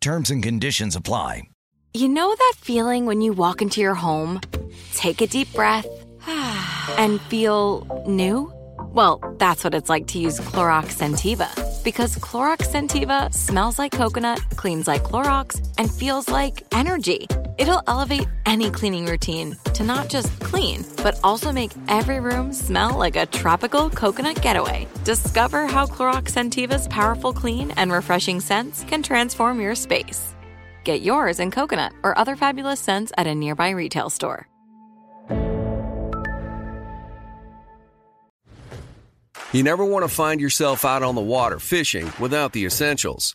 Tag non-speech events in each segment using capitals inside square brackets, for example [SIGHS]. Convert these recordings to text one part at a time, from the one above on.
Terms and conditions apply. You know that feeling when you walk into your home, take a deep breath, [SIGHS] and feel new? Well, that's what it's like to use Clorox Scentiva. Because Clorox Scentiva smells like coconut, cleans like Clorox, and feels like energy. It'll elevate any cleaning routine to not just clean, but also make every room smell like a tropical coconut getaway. Discover how Clorox Scentiva's powerful clean and refreshing scents can transform your space. Get yours in coconut or other fabulous scents at a nearby retail store. You never want to find yourself out on the water fishing without the essentials.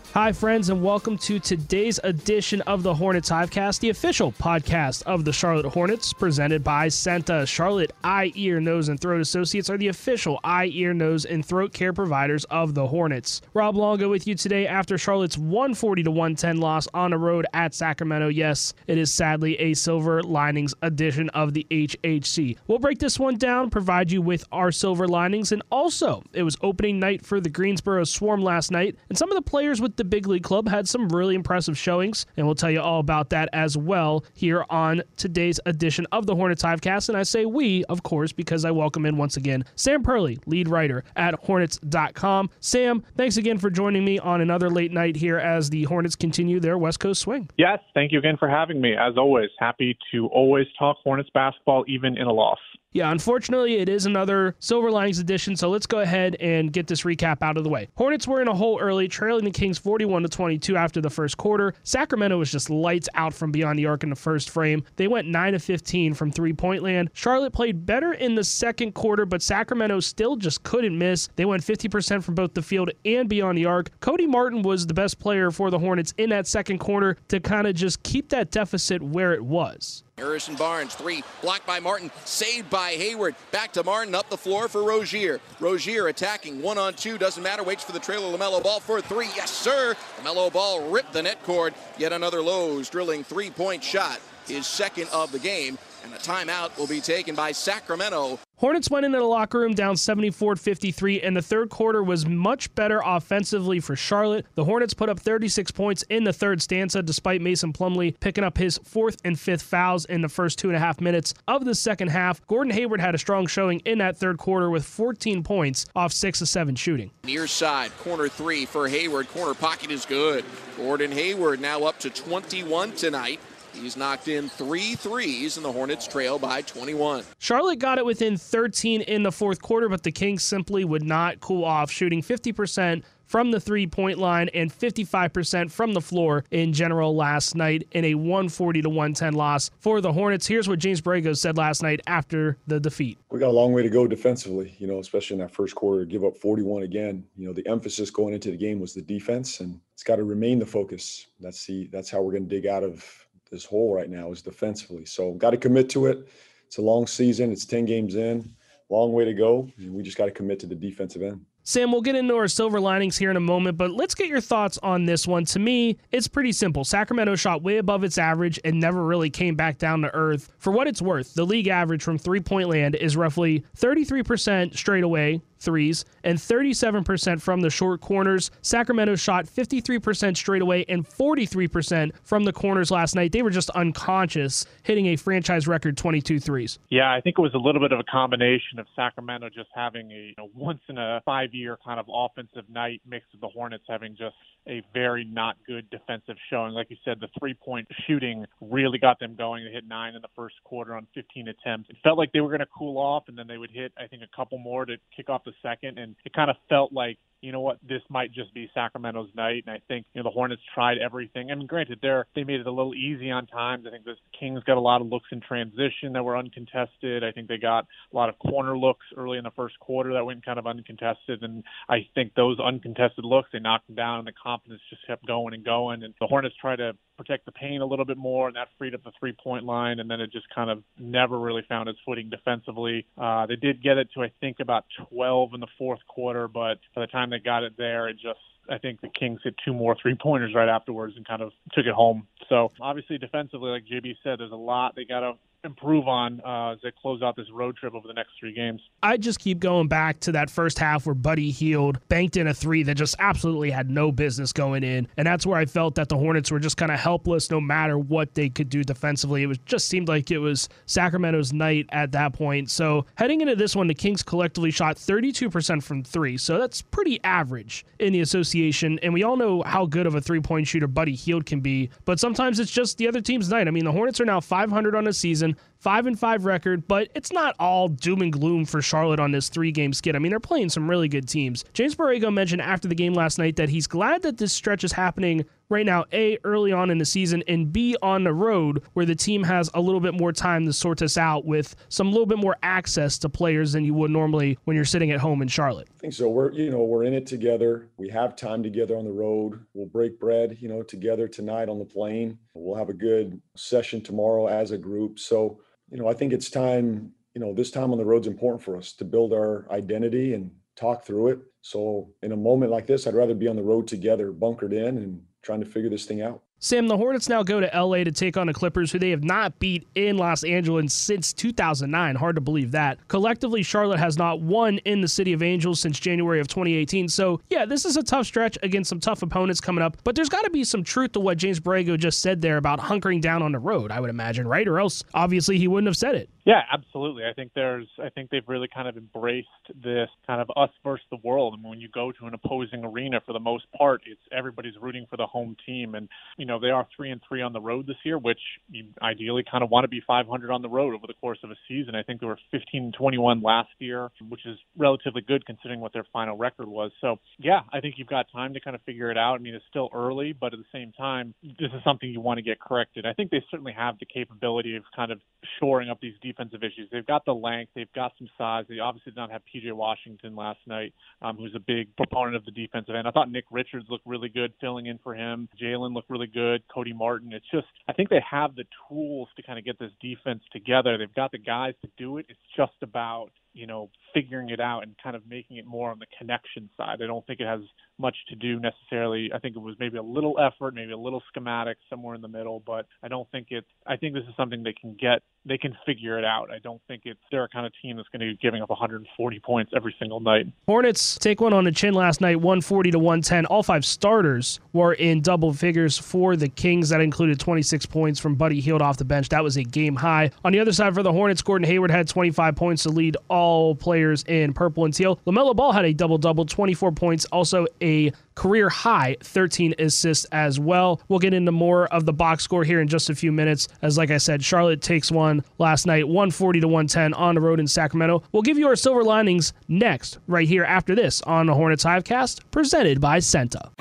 Hi, friends, and welcome to today's edition of the Hornets Hivecast, the official podcast of the Charlotte Hornets, presented by CEENTA. Charlotte Eye, Ear, Nose, and Throat Associates are the official eye, ear, nose, and throat care providers of the Hornets. Rob Longo with you today after Charlotte's 140 to 110 loss on the road at Sacramento. Yes, it is sadly a silver linings edition of the HHC. We'll break this one down, provide you with our silver linings, and also it was opening night for the Greensboro Swarm last night, and some of the players with the big league club had some really impressive showings, and we'll tell you all about that as well here on today's edition of the Hornets Hivecast. And I say we, of course, because I welcome in once again Sam Perley, lead writer at Hornets.com. Sam, thanks again for joining me on another late night here as the Hornets continue their West Coast swing. Yes, thank you again for having me. As always, happy to always talk Hornets basketball, even in a loss. Yeah, unfortunately, it is another Silver Linings edition, so let's go ahead and get this recap out of the way. Hornets were in a hole early, trailing the Kings 41 to 22 after the first quarter. Sacramento was just lights out from beyond the arc in the first frame. They went 9 to 15 from three point land. Charlotte played better in the second quarter, but Sacramento still just couldn't miss. They went 50% from both the field and beyond the arc. Cody Martin was the best player for the Hornets in that second quarter to kind of just keep that deficit where it was. Harrison Barnes, three, blocked by Martin, saved by Hayward. Back to Martin, up the floor for Rozier. Rozier attacking one on two, doesn't matter, waits for the trailer. LaMelo Ball for three, yes sir. LaMelo Ball ripped the net cord. Yet another Lowe's drilling three point shot, his second of the game. And a timeout will be taken by Sacramento. Hornets went into the locker room down 74 53, and the third quarter was much better offensively for Charlotte. The Hornets put up 36 points in the third stanza, despite Mason Plumlee picking up his fourth and fifth fouls in the first two and a half minutes of the second half. Gordon Hayward had a strong showing in that third quarter with 14 points off six of seven shooting. Near side, corner three for Hayward. Corner pocket is good. Gordon Hayward now up to 21 tonight. He's knocked in three threes, and the Hornets trail by 21. Charlotte got it within 13 in the fourth quarter, but the Kings simply would not cool off, shooting 50% from the three point line and 55% from the floor in general last night in a 140 to 110 loss for the Hornets. Here's what James Borrego said last night after the defeat. We got a long way to go defensively, you know, especially in that first quarter, give up 41 again. You know, the emphasis going into the game was the defense and it's got to remain the focus. That's the that's how we're going to dig out of this hole right now is defensively. So got to commit to it. It's a long season. It's 10 games in, long way to go. We just got to commit to the defensive end. Sam, we'll get into our silver linings here in a moment, but let's get your thoughts on this one. To me, it's pretty simple. Sacramento shot way above its average and never really came back down to earth. For what it's worth, the league average from three point land is roughly 33% straight away, threes and 37% from the short corners. Sacramento shot 53% straight away and 43% from the corners last night. They were just unconscious, hitting a franchise record 22 threes. Yeah, I think it was a little bit of a combination of Sacramento just having a you know, once in a five year kind of offensive night mixed with the Hornets having just a very not good defensive showing. Like you said, the three point shooting really got them going. They hit nine in the first quarter on 15 attempts. It felt like they were going to cool off, and then they would hit, I think, a couple more to kick off the second. And it kind of felt like you know what, this might just be Sacramento's night. And I think you know the Hornets tried everything. I mean, granted, they're they made it a little easy on times. I think the Kings got a lot of looks in transition that were uncontested. I think they got a lot of corner looks early in the first quarter that went kind of uncontested. And I think those uncontested looks they knocked them down, and the confidence just kept going and going. And the Hornets tried to protect the paint a little bit more, and that freed up the three point line. And then it just kind of never really found its footing defensively. Uh, they did get it to I think about 12 in the fourth quarter, but by the time they got it there, it just I think the Kings hit two more three pointers right afterwards and kind of took it home. So obviously defensively, like JB said, there's a lot they got to improve on uh, as they close out this road trip over the next three games. I just keep going back to that first half where Buddy Hield banked in a three that just absolutely had no business going in, and that's where I felt that the Hornets were just kind of helpless no matter what they could do defensively. It was just seemed like it was Sacramento's night at that point. So heading into this one, the Kings collectively shot 32% from three, so that's pretty average in the association. And we all know how good of a three-point shooter Buddy Hield can be, but sometimes it's just the other team's night. I mean, the Hornets are now 500 on the season five and five record, but it's not all doom and gloom for Charlotte on this three game skid. I mean, they're playing some really good teams. James Borrego mentioned after the game last night that he's glad that this stretch is happening right now, A, early on in the season, and B, on the road where the team has a little bit more time to sort this out with some little bit more access to players than you would normally when you're sitting at home in Charlotte. I think so. We're, you know, we're in it together. We have time together on the road. We'll break bread, you know, together tonight on the plane. We'll have a good session tomorrow as a group. So, you know, I think it's time, you know, this time on the road is important for us to build our identity and talk through it. So in a moment like this, I'd rather be on the road together, bunkered in and trying to figure this thing out. Sam, the Hornets now go to LA to take on the Clippers, who they have not beat in Los Angeles since 2009. Hard to believe that. Collectively, Charlotte has not won in the City of Angels since January of 2018. So, yeah, this is a tough stretch against some tough opponents coming up, but there's got to be some truth to what James Borrego just said there about hunkering down on the road, I would imagine, right? Or else, obviously, he wouldn't have said it. Yeah, absolutely. I think there's I think they've really kind of embraced this kind of us versus the world. I mean, when you go to an opposing arena for the most part, it's everybody's rooting for the home team and you know, they are 3 and 3 on the road this year, which you ideally kind of want to be 500 on the road over the course of a season. I think they were 15 and 21 last year, which is relatively good considering what their final record was. So, yeah, I think you've got time to kind of figure it out. I mean, it's still early, but at the same time, this is something you want to get corrected. I think they certainly have the capability of kind of shoring up these defensive issues. They've got the length, they've got some size. They obviously did not have PJ Washington last night, um, who's a big proponent of the defensive end. I thought Nick Richards looked really good filling in for him. Jalen looked really good. Cody Martin. It's just I think they have the tools to kind of get this defense together. They've got the guys to do it. It's just about you know figuring it out and kind of making it more on the connection side. I don't think it has much to do necessarily. I think it was maybe a little effort, maybe a little schematic somewhere in the middle, but I don't think it's. I think this is something they can get. They can figure it out. I don't think it's they're a kind of team that's going to be giving up 140 points every single night. Hornets take one on the chin last night, 140 to 110. All five starters were in double figures for the Kings. That included 26 points from Buddy Hield off the bench. That was a game high. On the other side for the Hornets, Gordon Hayward had 25 points to lead all players in purple and teal. LaMelo Ball had a double double, 24 points, also a career high 13 assists as well. We'll get into more of the box score here in just a few minutes. As like I said, Charlotte takes one last night, 140 to 110 on the road in Sacramento. We'll give you our silver linings next, right here after this on the Hornets Hivecast, presented by CEENTA.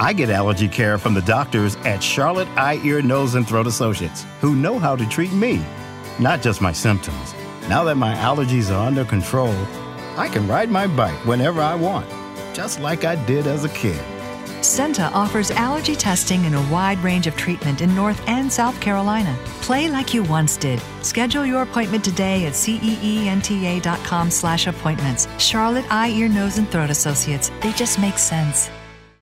I get allergy care from the doctors at Charlotte Eye, Ear, Nose, and Throat Associates who know how to treat me, not just my symptoms. Now that my allergies are under control, I can ride my bike whenever I want, just like I did as a kid. CEENTA offers allergy testing and a wide range of treatment in North and South Carolina. Play like you once did. Schedule your appointment today at ceenta.com slash appointments. Charlotte Eye, Ear, Nose, and Throat Associates. They just make sense.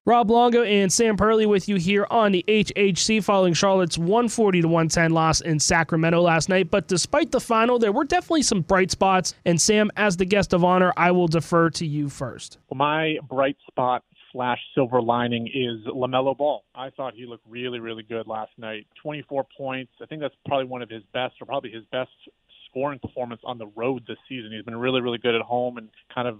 Rob Longo and Sam Perley with you here on the HHC following Charlotte's 140 to 110 loss in Sacramento last night. But despite the final, there were definitely some bright spots. And Sam, as the guest of honor, I will defer to you first. Well, my bright spot slash silver lining is LaMelo Ball. I thought he looked really, really good last night. 24 points. I think that's probably one of his best, or probably his best scoring performance on the road this season. He's been really, really good at home and kind of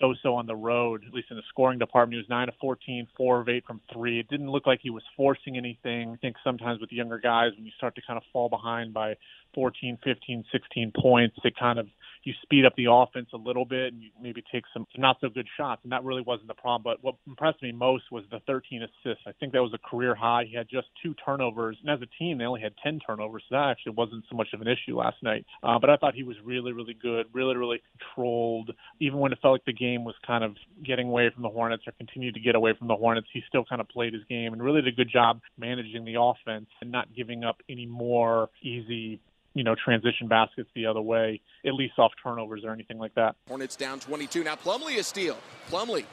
so-so on the road, at least in the scoring department. He was 9 of 14, 4 of 8 from 3. It didn't look like he was forcing anything. I think sometimes with younger guys, when you start to kind of fall behind by 14, 15, 16 points, it kind of you speed up the offense a little bit and you maybe take some, not so good shots. And that really wasn't the problem. But what impressed me most was the 13 assists. I think that was a career high. He had just two turnovers. And as a team, they only had 10 turnovers. So that actually wasn't so much of an issue last night. Uh, but I thought he was really, really good, really, really controlled. Even when it felt like the game was kind of getting away from the Hornets or continued to get away from the Hornets, he still kind of played his game and really did a good job managing the offense and not giving up any more easy you know, transition baskets the other way, at least off turnovers or anything like that. Hornets down 22. Now Plumlee a steal. Plumlee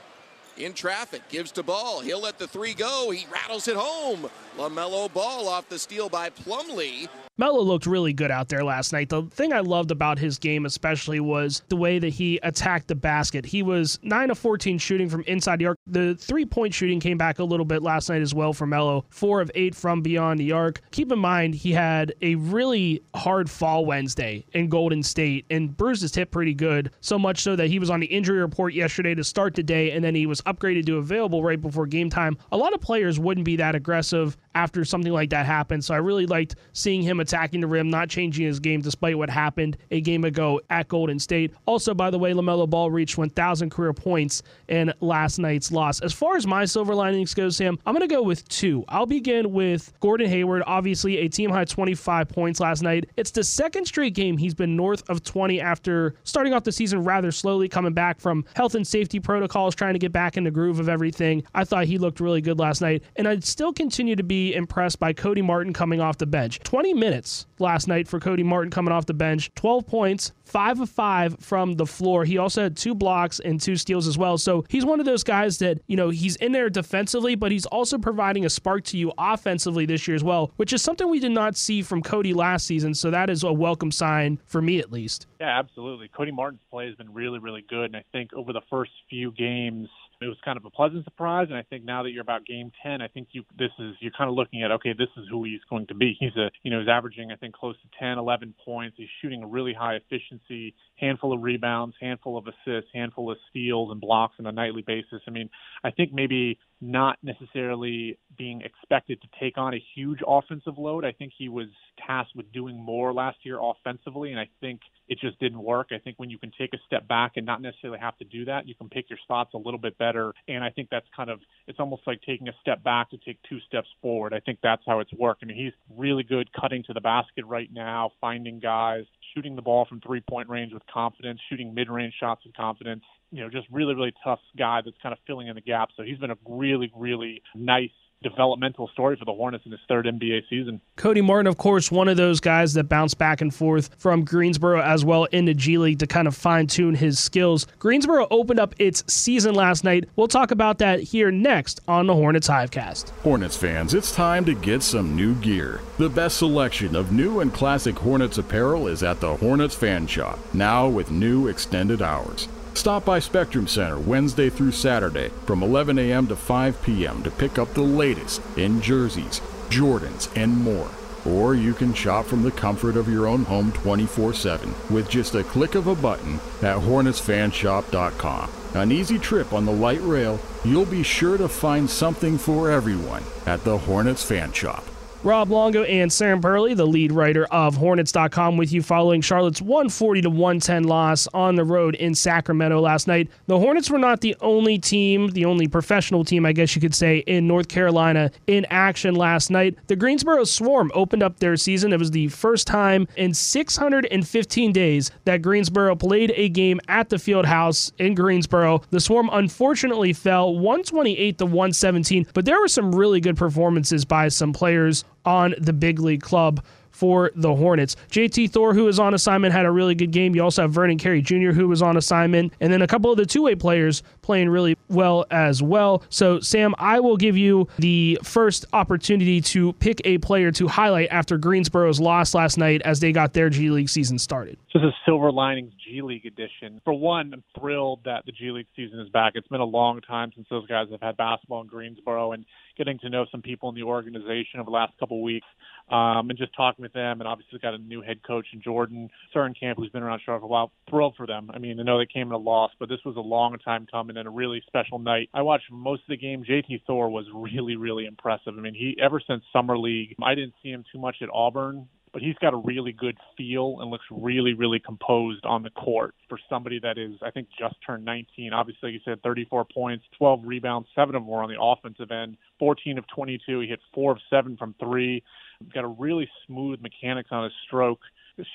in traffic, gives to Ball. He'll let the three go. He rattles it home. LaMelo Ball off the steal by Plumlee. Melo looked really good out there last night. The thing I loved about his game, especially, was the way that he attacked the basket. He was 9 of 14 shooting from inside the arc. The three point shooting came back a little bit last night as well for Melo. 4 of 8 from beyond the arc. Keep in mind, he had a really hard fall Wednesday in Golden State and bruised his hip pretty good. So much so that he was on the injury report yesterday to start the day, and then he was upgraded to available right before game time. A lot of players wouldn't be that aggressive after something like that happened. So I really liked seeing him attacking the rim, not changing his game despite what happened a game ago at Golden State. Also, by the way, LaMelo Ball reached 1,000 career points in last night's loss. As far as my silver linings go, Sam, I'm going to go with two. I'll begin with Gordon Hayward, obviously a team high 25 points last night. It's the second straight game he's been north of 20 after starting off the season rather slowly, coming back from health and safety protocols, trying to get back in the groove of everything. I thought he looked really good last night, and I'd still continue to be impressed by Cody Martin coming off the bench. 20 minutes last night for Cody Martin coming off the bench, 12 points, five of five from the floor. He also had two blocks and two steals as well. So he's one of those guys that, you know, he's in there defensively, but he's also providing a spark to you offensively this year as well, which is something we did not see from Cody last season. So that is a welcome sign for me at least. Yeah, absolutely. Cody Martin's play has been really, really good. And I think over the first few games, it was kind of a pleasant surprise. And I think now that you're about game 10, I think you, this is, you're kind of looking at, okay, this is who he's going to be. He's a, you know, he's averaging, I think, close to 10, 11 points. He's shooting a really high efficiency, handful of rebounds, handful of assists, handful of steals and blocks on a nightly basis. I mean, I think maybe not necessarily being expected to take on a huge offensive load. I think he was tasked with doing more last year offensively, and I think it just didn't work. I think when you can take a step back and not necessarily have to do that, you can pick your spots a little bit better. And I think that's kind of it's almost like taking a step back to take two steps forward. I think that's how it's worked. I mean, he's really good cutting to the basket right now, finding guys, shooting the ball from three point range with confidence, shooting mid range shots with confidence. You know, just really, really tough guy that's kind of filling in the gaps. So he's been a really, really nice developmental story for the Hornets in his third NBA season. Cody Martin, of course, one of those guys that bounced back and forth from Greensboro as well into G League to kind of fine tune his skills. Greensboro opened up its season last night. We'll talk about that here next on the Hornets Hivecast. Hornets fans, it's time to get some new gear. The best selection of new and classic Hornets apparel is at the Hornets Fan Shop, now with new extended hours. Stop by Spectrum Center Wednesday through Saturday from 11 a.m. to 5 p.m. to pick up the latest in jerseys, Jordans, and more. Or you can shop from the comfort of your own home 24 7 with just a click of a button at HornetsFanshop.com. An easy trip on the light rail, you'll be sure to find something for everyone at the Hornets Fan Shop. Rob Longo and Sam Perley, the lead writer of Hornets.com, with you following Charlotte's 140 to 110 loss on the road in Sacramento last night. The Hornets were not the only team, the only professional team, I guess you could say, in North Carolina in action last night. The Greensboro Swarm opened up their season. It was the first time in 615 days that Greensboro played a game at the field house in Greensboro. The Swarm unfortunately fell 128 to 117, but there were some really good performances by some players on the big league club for the Hornets. JT Thor, who was on assignment, had a really good game. You also have Vernon Carey Jr., who was on assignment, and then a couple of the two way players playing really well as well. So, Sam, I will give you the first opportunity to pick a player to highlight after Greensboro's loss last night as they got their G League season started. Just a silver linings G League edition. For one, I'm thrilled that the G League season is back. It's been a long time since those guys have had basketball in Greensboro, and getting to know some people in the organization over the last couple of weeks, um, and just talking with them. And obviously got a new head coach in Jordan Surenkamp, who's been around Charlotte for a while. Thrilled for them. I mean, I know they came in a loss, but this was a long time coming and a really special night. I watched most of the game. JT Thor was really, really impressive. I mean, he ever since summer league, I didn't see him too much at Auburn but he's got a really good feel and looks really, really composed on the court for somebody that is, I think, just turned 19. Obviously, he said 34 points, 12 rebounds, seven of them were on the offensive end, 14 of 22. He hit four of seven from three. He's got a really smooth mechanics on his stroke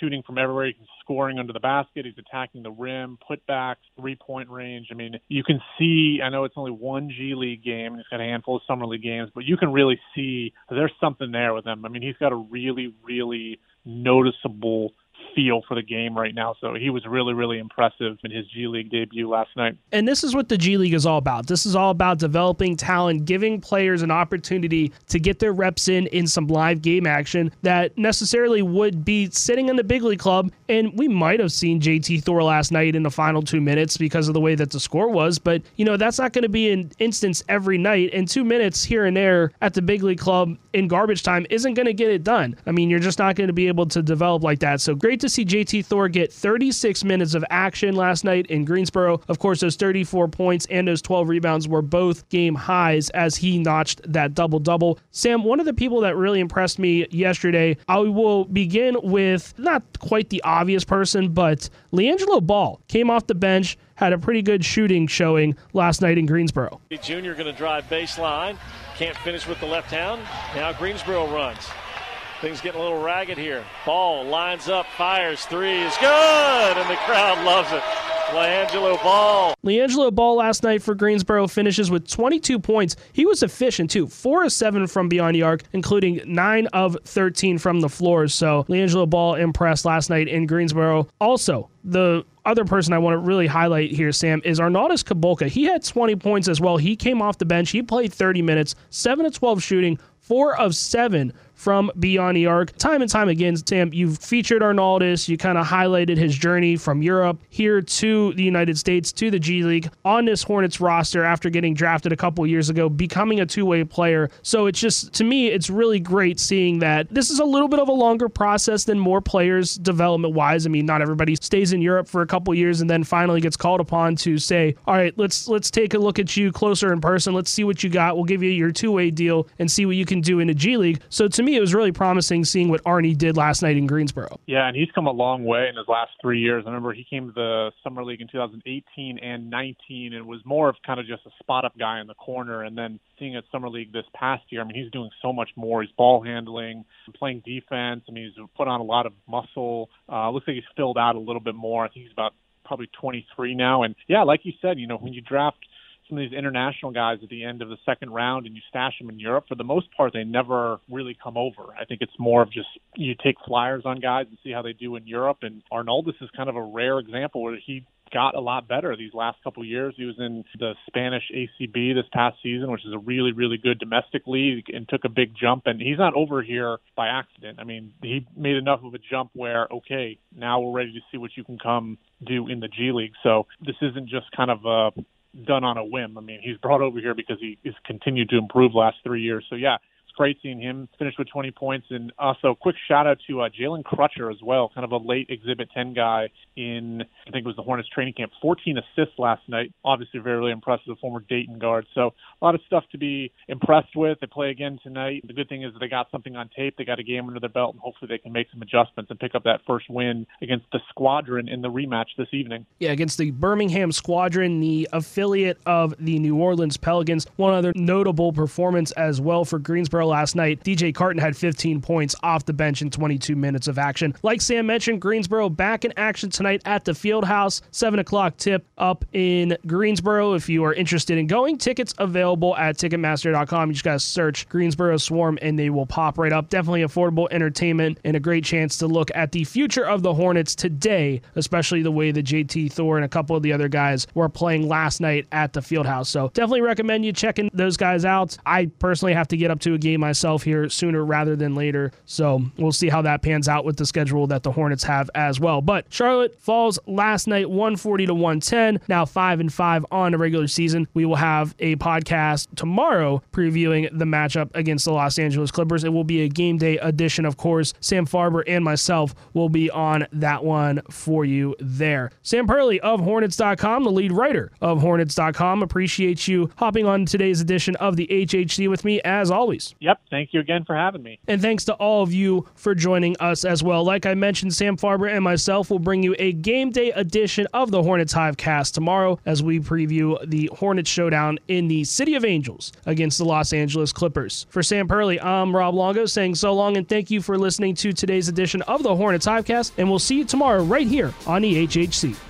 shooting from everywhere. He's scoring under the basket. He's attacking the rim, putbacks, three point range. I mean, you can see, I know it's only one G League game and he's got a handful of Summer League games, but you can really see there's something there with him. I mean, he's got a really, really noticeable feel for the game right now. So he was really, really impressive in his G League debut last night. And this is what the G League is all about. This is all about developing talent, giving players an opportunity to get their reps in in some live game action that necessarily would be sitting in the big league club. And we might have seen JT Thor last night in the final two minutes because of the way that the score was. But, you know, that's not going to be an instance every night. And two minutes here and there at the big league club in garbage time isn't going to get it done. I mean, you're just not going to be able to develop like that. So great to see JT Thor get 36 minutes of action last night in Greensboro. Of course, those 34 points and those 12 rebounds were both game highs as he notched that double double. Sam, one of the people that really impressed me yesterday, I will begin with not quite the obvious person, but LiAngelo Ball came off the bench had a pretty good shooting showing last night in Greensboro. Junior going to drive baseline. Can't finish with the left hand. Now Greensboro runs. Things getting a little ragged here. Ball lines up, fires, three is good, and the crowd loves it. LiAngelo Ball. LiAngelo Ball last night for Greensboro finishes with 22 points. He was efficient too, four of seven from beyond the arc, including nine of 13 from the floor. So LiAngelo Ball impressed last night in Greensboro. Also, the other person I want to really highlight here, Sam, is Arnoldas Kulboka. He had 20 points as well. He came off the bench. He played 30 minutes, 7 of 12 shooting, 4 of 7 from Beyond the Arc. Time and time again, Sam, you've featured Arnoldas. You kind of highlighted his journey from Europe here to the United States to the G League on this Hornets roster after getting drafted a couple years ago, becoming a two way player. So it's just, to me, it's really great seeing that this is a little bit of a longer process than more players development wise. I mean, not everybody stays in Europe for a couple years and then finally gets called upon to say, all right, let's let's take a look at you closer in person. Let's see what you got. We'll give you your two way deal and see what you can do in the G League. So to me, me, it was really promising seeing what Arnie did last night in Greensboro. Yeah, and he's come a long way in his last three years. I remember he came to the Summer League in 2018 and 19 and was more of kind of just a spot up guy in the corner. And then seeing at Summer League this past year, I mean, he's doing so much more. He's ball handling, playing defense. I mean, he's put on a lot of muscle. Uh, looks like he's filled out a little bit more. I think he's about probably 23 now. And yeah, like you said, you know, when you draft some of these international guys at the end of the second round and you stash them in Europe, for the most part, they never really come over. I think it's more of just you take flyers on guys and see how they do in Europe. And Arnoldas is kind of a rare example where he got a lot better these last couple of years. He was in the Spanish ACB this past season, which is a really, really good domestic league, and took a big jump. And he's not over here by accident. I mean, he made enough of a jump where, okay, now we're ready to see what you can come do in the G League. So this isn't just kind of a done on a whim. I mean, he's brought over here because he has continued to improve last three years. So yeah, great seeing him finish with 20 points. And also, quick shout out to uh, Jalen Crutcher as well, kind of a late Exhibit 10 guy in, I think it was the Hornets training camp. 14 assists last night. Obviously, very, really impressive, former Dayton guard. So, a lot of stuff to be impressed with. They play again tonight. The good thing is they got something on tape. They got a game under their belt, and hopefully they can make some adjustments and pick up that first win against the Squadron in the rematch this evening. Yeah, against the Birmingham Squadron, the affiliate of the New Orleans Pelicans. One other notable performance as well for Greensboro last night. DJ Carton had 15 points off the bench in 22 minutes of action. Like Sam mentioned, Greensboro back in action tonight at the Fieldhouse. 7 o'clock tip up in Greensboro. If you are interested in going, tickets available at Ticketmaster.com. You just got to search Greensboro Swarm and they will pop right up. Definitely affordable entertainment and a great chance to look at the future of the Hornets today, especially the way that JT Thor and a couple of the other guys were playing last night at the Fieldhouse. So definitely recommend you checking those guys out. I personally have to get up to a game myself here sooner rather than later. So we'll see how that pans out with the schedule that the Hornets have as well. But Charlotte falls last night 140 to 110, now 5 and 5 on the regular season. We will have a podcast tomorrow previewing the matchup against the Los Angeles Clippers. It will be a game day edition, of course. Sam Farber and myself will be on that one for you there. Sam Perley of Hornets.com, the lead writer of Hornets.com. Appreciate you hopping on today's edition of the HHC with me as always. Yep. Thank you again for having me. And thanks to all of you for joining us as well. Like I mentioned, Sam Farber and myself will bring you a game day edition of the Hornets Hivecast tomorrow as we preview the Hornets showdown in the City of Angels against the Los Angeles Clippers. For Sam Perley, I'm Rob Longo saying so long and thank you for listening to today's edition of the Hornets Hivecast. And we'll see you tomorrow right here on the HHC.